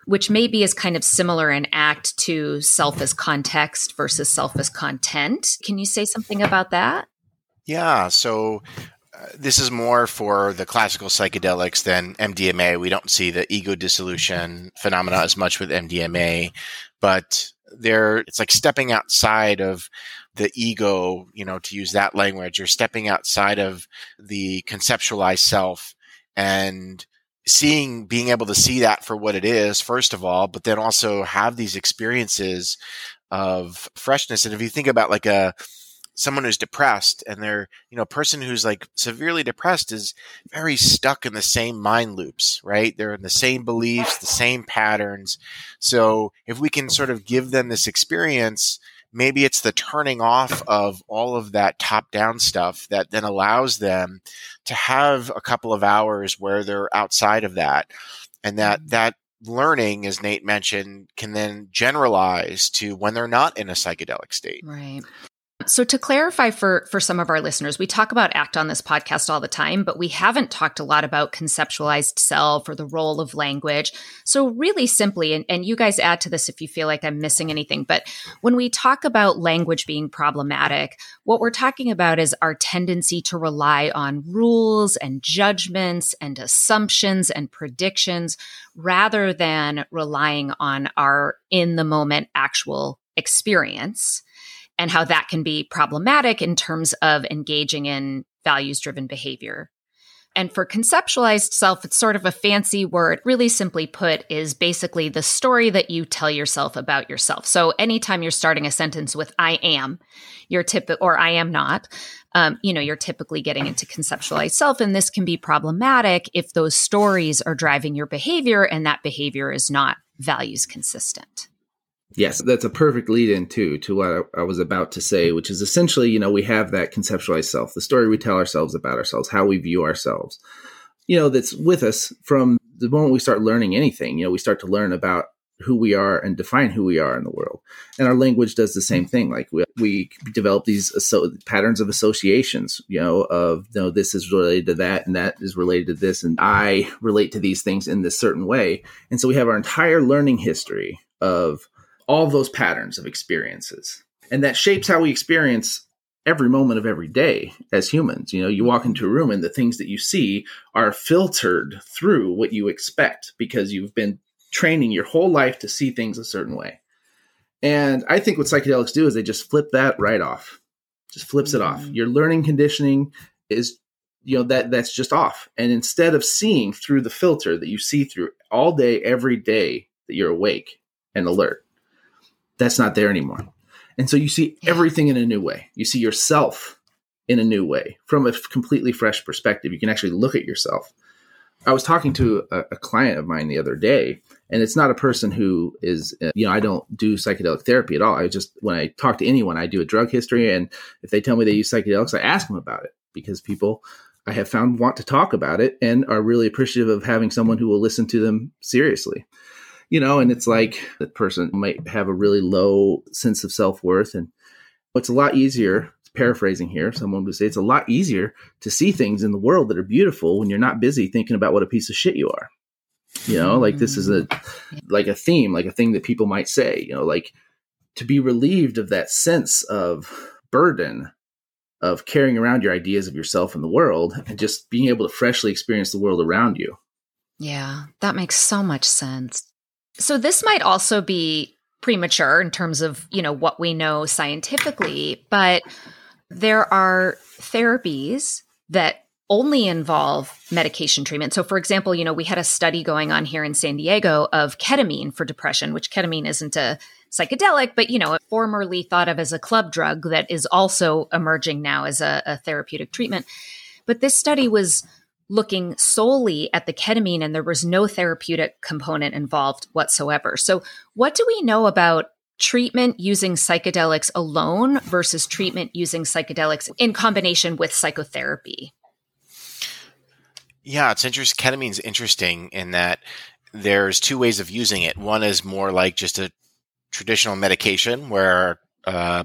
which maybe is kind of similar in act to self as context versus self as content. Can you say something about that? Yeah. So this is more for the classical psychedelics than MDMA. We don't see the ego dissolution phenomena as much with MDMA, but there it's like stepping outside of the ego, you know, to use that language, or stepping outside of the conceptualized self and seeing being able to see that for what it is first of all but then also have these experiences of freshness and if you think about like a someone who's depressed and they're you know a person who's like severely depressed is very stuck in the same mind loops right? They're in the same beliefs the same patterns. So if we can sort of give them this experience maybe it's the turning off of all of that top down stuff that then allows them to have a couple of hours where they're outside of that and that mm-hmm. that learning as nate mentioned can then generalize to when they're not in a psychedelic state. Right so to clarify for for some of our listeners, we talk about ACT on this podcast all the time, but we haven't talked a lot about conceptualized self or the role of language. So really simply, and, and you guys add to this if you feel like I'm missing anything, but when we talk about language being problematic, what we're talking about is our tendency to rely on rules and judgments and assumptions and predictions rather than relying on our in the moment actual experience and how that can be problematic in terms of engaging in values driven behavior. And for conceptualized self, it's sort of a fancy word. Really simply put, is basically the story that you tell yourself about yourself. So anytime you're starting a sentence with I am, you're tip or I am not, um, you know, you're typically getting into conceptualized self. And this can be problematic if those stories are driving your behavior and that behavior is not values consistent. Yes, that's a perfect lead in too to what I, was about to say, which is essentially, you know, we have that conceptualized self, the story we tell ourselves about ourselves, how we view ourselves, you know, that's with us from the moment we start learning anything. You know, we start to learn about who we are and define who we are in the world. And our language does the same thing. Like we, we develop these asso- patterns of associations, you know, of, you know, this is related to that and that is related to this. And I relate to these things in this certain way. And so we have our entire learning history of all those patterns of experiences. And that shapes how we experience every moment of every day as humans. You know, you walk into a room and the things that you see are filtered through what you expect because you've been training your whole life to see things a certain way. And I think what psychedelics do is they just flip that right off. Just flips it off. Mm-hmm. Your learning conditioning is you know that that's just off. And instead of seeing through the filter that you see through all day every day that you're awake and alert, that's not there anymore. And so you see everything in a new way. You see yourself in a new way from a completely fresh perspective. You can actually look at yourself. I was talking to a, a client of mine the other day, and it's not a person who is, uh, you know, I don't do psychedelic therapy at all. I just, when I talk to anyone, I do a drug history. And if they tell me they use psychedelics, I ask them about it because people I have found want to talk about it and are really appreciative of having someone who will listen to them seriously you know, and it's like that person might have a really low sense of self worth. And it's a lot easier, paraphrasing here, someone would say it's a lot easier to see things in the world that are beautiful when you're not busy thinking about what a piece of shit you are. You know, like this is a mm-hmm. like a theme, like a thing that people might say, you know, like to be relieved of that sense of burden of carrying around your ideas of yourself and the world and just being able to freshly experience the world around you. Yeah, that makes so much sense. So this might also be premature in terms of, you know, what we know scientifically, but there are therapies that only involve medication treatment. So for example, you know, we had a study going on here in San Diego of ketamine for depression, which ketamine isn't a psychedelic, but you know, formerly thought of as a club drug that is also emerging now as a, a therapeutic treatment. But this study was looking solely at the ketamine and there was no therapeutic component involved whatsoever. So, what do we know about treatment using psychedelics alone versus treatment using psychedelics in combination with psychotherapy? Yeah, it's interesting. Ketamine's interesting in that there's two ways of using it. One is more like just a traditional medication where uh,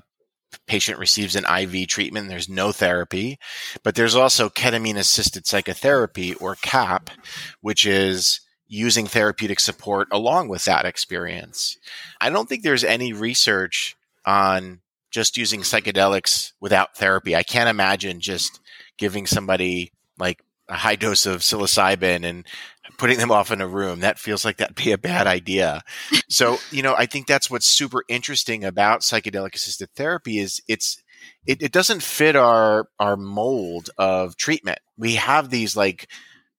patient receives an IV treatment. There's no therapy, but there's also ketamine assisted psychotherapy or KAP, which is using therapeutic support along with that experience. I don't think there's any research on just using psychedelics without therapy. I can't imagine just giving somebody like a high dose of psilocybin and putting them off in a room. That feels like that'd be a bad idea. so, you know, I think that's what's super interesting about psychedelic assisted therapy is it's it, it doesn't fit our our mold of treatment. We have these like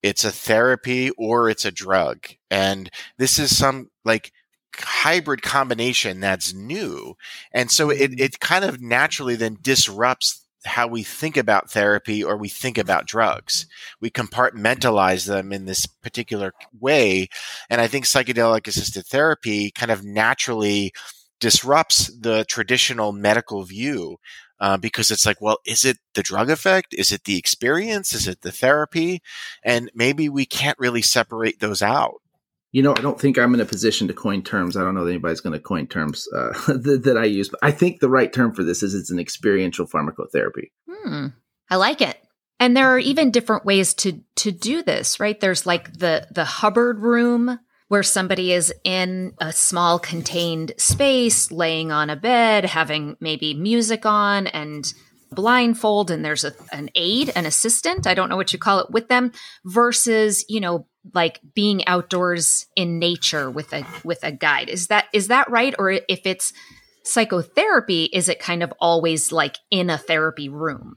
it's a therapy or it's a drug. And this is some like hybrid combination that's new. And so it, mm-hmm. it kind of naturally then disrupts how we think about therapy or we think about drugs. We compartmentalize them in this particular way. And I think psychedelic assisted therapy kind of naturally disrupts the traditional medical view uh, because it's like, well, is it the drug effect? Is it the experience? Is it the therapy? And maybe we can't really separate those out. You know, I don't think I'm in a position to coin terms. I don't know that anybody's going to coin terms uh, that, that, I use, but I think the right term for this is it's an experiential pharmacotherapy. Hmm. I like it. And there are even different ways to to do this, right? There's like the the Hubbard room where somebody is in a small contained space, laying on a bed, having maybe music on and blindfold and there's a, an aide, an assistant, I don't know what you call it with them versus, you know, like being outdoors in nature with a with a guide. Is that is that right or if it's psychotherapy is it kind of always like in a therapy room?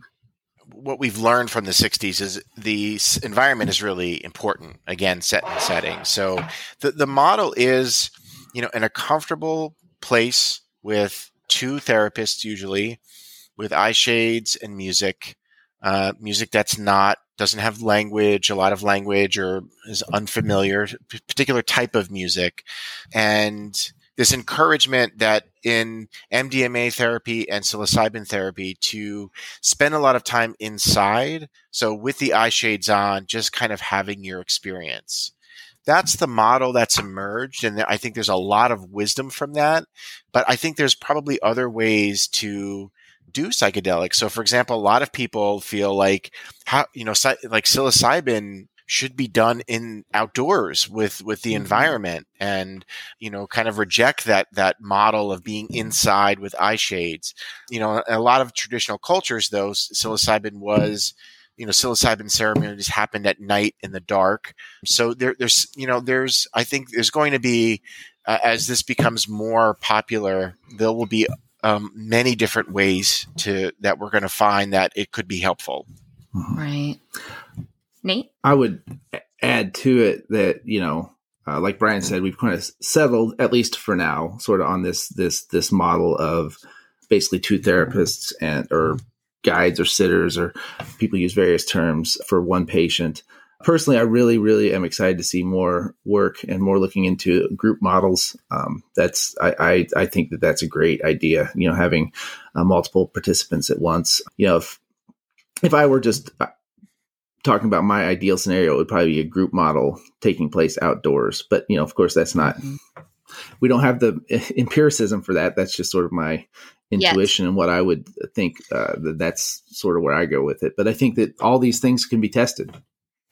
What we've learned from the 60s is the environment is really important. Again, set and setting. So the the model is, you know, in a comfortable place with two therapists usually with eye shades and music uh, music that's not doesn't have language, a lot of language, or is unfamiliar, particular type of music, and this encouragement that in MDMA therapy and psilocybin therapy to spend a lot of time inside. So with the eye shades on, just kind of having your experience. That's the model that's emerged. And I think there's a lot of wisdom from that. But I think there's probably other ways to do psychedelics. So, for example, a lot of people feel like how you know, like psilocybin should be done in outdoors with with the mm-hmm. environment and you know kind of reject that that model of being inside with eye shades you know a lot of traditional cultures though psilocybin was you know psilocybin ceremonies happened at night in the dark so there, there's you know there's i think there's going to be uh, as this becomes more popular there will be um, many different ways to that we're going to find that it could be helpful. Mm-hmm. Right, Nate. I would add to it that you know, uh, like Brian said, we've kind of settled at least for now, sort of on this this this model of basically two therapists and or guides or sitters or people use various terms for one patient. Personally, I really, really am excited to see more work and more looking into group models. Um, that's I, I, I think that that's a great idea. You know, having uh, multiple participants at once. You know, if if I were just uh, talking about my ideal scenario, it would probably be a group model taking place outdoors. But you know, of course, that's not. Mm-hmm. We don't have the empiricism for that. That's just sort of my intuition yes. and what I would think. Uh, that that's sort of where I go with it. But I think that all these things can be tested.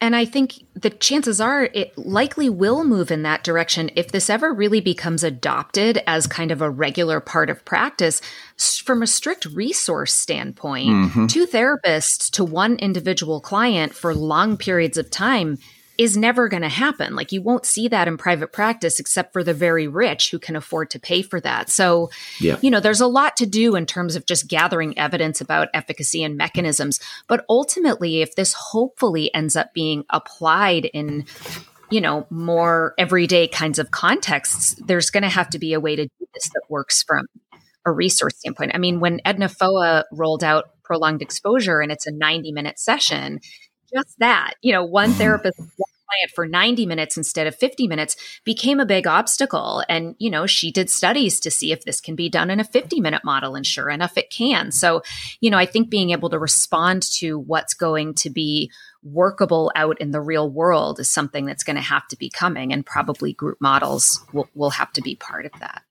And I think the chances are it likely will move in that direction if this ever really becomes adopted as kind of a regular part of practice. From a strict resource standpoint, mm-hmm. two therapists to one individual client for long periods of time is never going to happen. Like you won't see that in private practice except for the very rich who can afford to pay for that. So, yeah. you know, there's a lot to do in terms of just gathering evidence about efficacy and mechanisms. But ultimately, if this hopefully ends up being applied in you know, more everyday kinds of contexts, there's going to have to be a way to do this that works from a resource standpoint. I mean, when Edna Foa rolled out prolonged exposure and it's a 90 minute session, just that, you know, one mm-hmm. therapist client for 90 minutes instead of 50 minutes became a big obstacle. And, you know, she did studies to see if this can be done in a 50 minute model. And sure enough, it can. So, you know, I think being able to respond to what's going to be workable out in the real world is something that's going to have to be coming and probably group models will, will have to be part of that.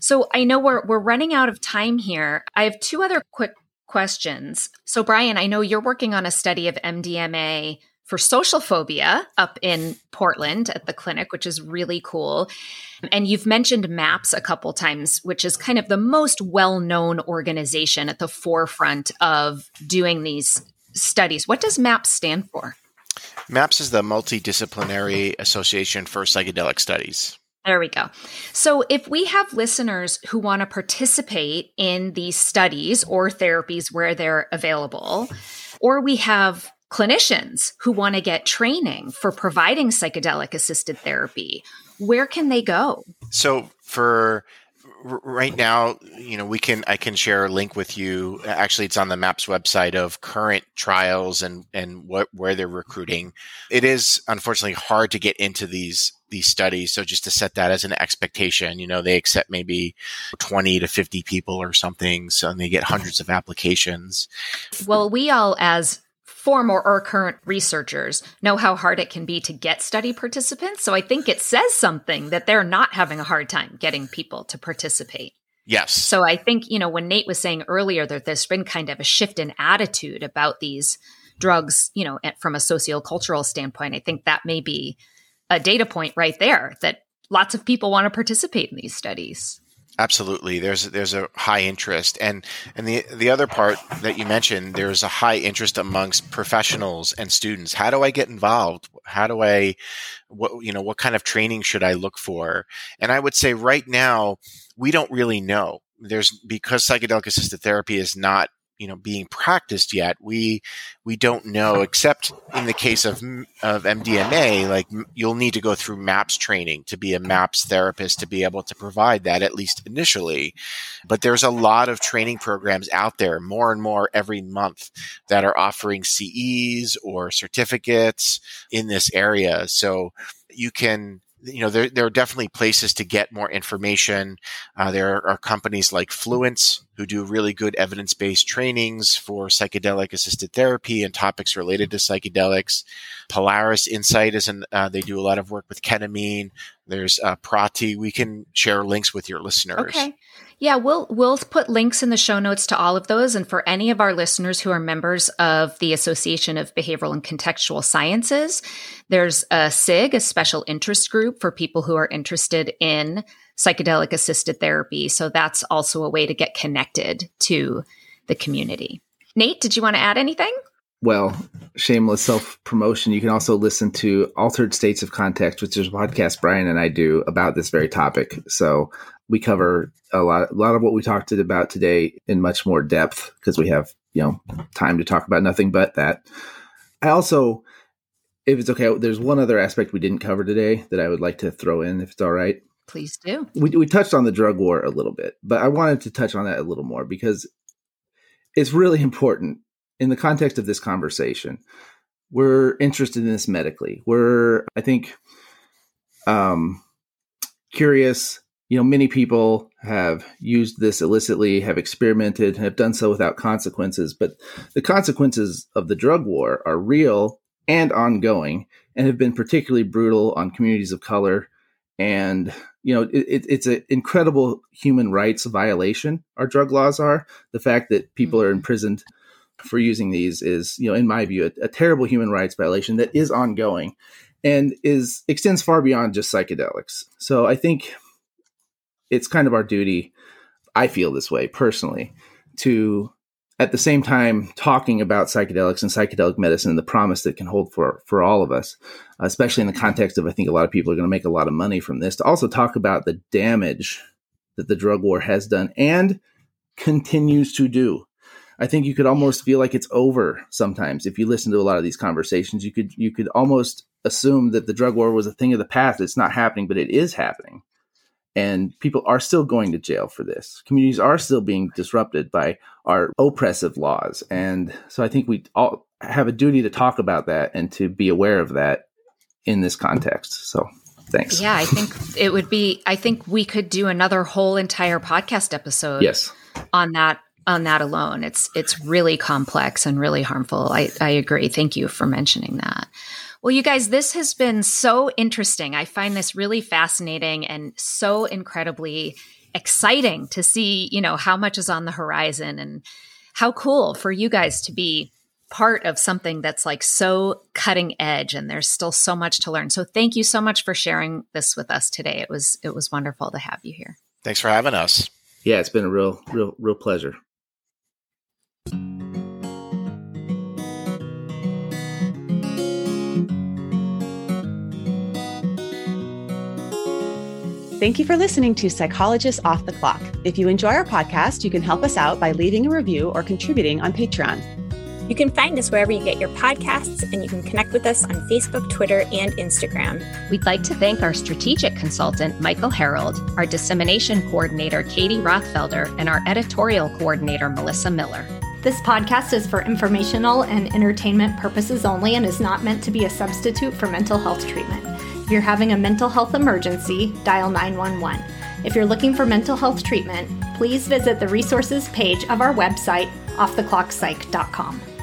So I know we're, we're running out of time here. I have two other quick questions. So, Brian, I know you're working on a study of MDMA for social phobia up in Portland at the clinic, which is really cool. And you've mentioned MAPS a couple times, which is kind of the most well known organization at the forefront of doing these studies. What does MAPS stand for? MAPS is the Multidisciplinary Association for Psychedelic Studies. There we go. So, if we have listeners who want to participate in these studies or therapies where they're available, or we have clinicians who want to get training for providing psychedelic assisted therapy, where can they go? So, for right now, you know, we can I can share a link with you. Actually, it's on the MAPS website of current trials and and what where they're recruiting. It is unfortunately hard to get into these these studies. So just to set that as an expectation, you know, they accept maybe 20 to 50 people or something. So and they get hundreds of applications. Well, we all as former or current researchers know how hard it can be to get study participants. So I think it says something that they're not having a hard time getting people to participate. Yes. So I think, you know, when Nate was saying earlier that there's been kind of a shift in attitude about these drugs, you know, from a sociocultural standpoint, I think that may be a data point right there that lots of people want to participate in these studies. Absolutely, there's there's a high interest, and and the the other part that you mentioned, there's a high interest amongst professionals and students. How do I get involved? How do I, what you know, what kind of training should I look for? And I would say right now we don't really know. There's because psychedelic assisted therapy is not you know being practiced yet we we don't know except in the case of of MDMA like you'll need to go through MAPS training to be a MAPS therapist to be able to provide that at least initially. But there's a lot of training programs out there more and more every month that are offering CEs or certificates in this area. So you can you know, there, there are definitely places to get more information. Uh, there are companies like Fluence who do really good evidence based trainings for psychedelic assisted therapy and topics related to psychedelics. Polaris Insight is an, uh, they do a lot of work with ketamine. There's uh, Prati. We can share links with your listeners. Okay. Yeah, we'll we'll put links in the show notes to all of those and for any of our listeners who are members of the Association of Behavioral and Contextual Sciences, there's a SIG, a special interest group for people who are interested in psychedelic assisted therapy. So that's also a way to get connected to the community. Nate, did you want to add anything? Well, shameless self promotion. You can also listen to Altered States of Context, which is a podcast Brian and I do about this very topic. So we cover a lot, a lot of what we talked about today in much more depth because we have you know time to talk about nothing but that. I also, if it's okay, there's one other aspect we didn't cover today that I would like to throw in, if it's all right. Please do. We, we touched on the drug war a little bit, but I wanted to touch on that a little more because it's really important in the context of this conversation. We're interested in this medically. We're, I think, um, curious. You know, many people have used this illicitly, have experimented, have done so without consequences. But the consequences of the drug war are real and ongoing and have been particularly brutal on communities of color. And, you know, it, it's an incredible human rights violation, our drug laws are. The fact that people mm-hmm. are imprisoned for using these is, you know, in my view, a, a terrible human rights violation that is ongoing and is extends far beyond just psychedelics. So I think it's kind of our duty, I feel this way personally, to at the same time talking about psychedelics and psychedelic medicine and the promise that can hold for for all of us, especially in the context of I think a lot of people are going to make a lot of money from this. To also talk about the damage that the drug war has done and continues to do. I think you could almost feel like it's over sometimes if you listen to a lot of these conversations. You could you could almost assume that the drug war was a thing of the past. It's not happening, but it is happening and people are still going to jail for this. Communities are still being disrupted by our oppressive laws. And so I think we all have a duty to talk about that and to be aware of that in this context. So thanks. Yeah, I think it would be I think we could do another whole entire podcast episode yes. on that on that alone. It's it's really complex and really harmful. I, I agree. Thank you for mentioning that. Well, you guys, this has been so interesting. I find this really fascinating and so incredibly exciting to see, you know, how much is on the horizon and how cool for you guys to be part of something that's like so cutting edge and there's still so much to learn. So thank you so much for sharing this with us today. It was it was wonderful to have you here. Thanks for having us. Yeah, it's been a real real real pleasure. Thank you for listening to Psychologists Off the Clock. If you enjoy our podcast, you can help us out by leaving a review or contributing on Patreon. You can find us wherever you get your podcasts, and you can connect with us on Facebook, Twitter, and Instagram. We'd like to thank our strategic consultant, Michael Harold, our dissemination coordinator, Katie Rothfelder, and our editorial coordinator, Melissa Miller. This podcast is for informational and entertainment purposes only and is not meant to be a substitute for mental health treatment. If you're having a mental health emergency, dial 911. If you're looking for mental health treatment, please visit the resources page of our website, offtheclockpsych.com.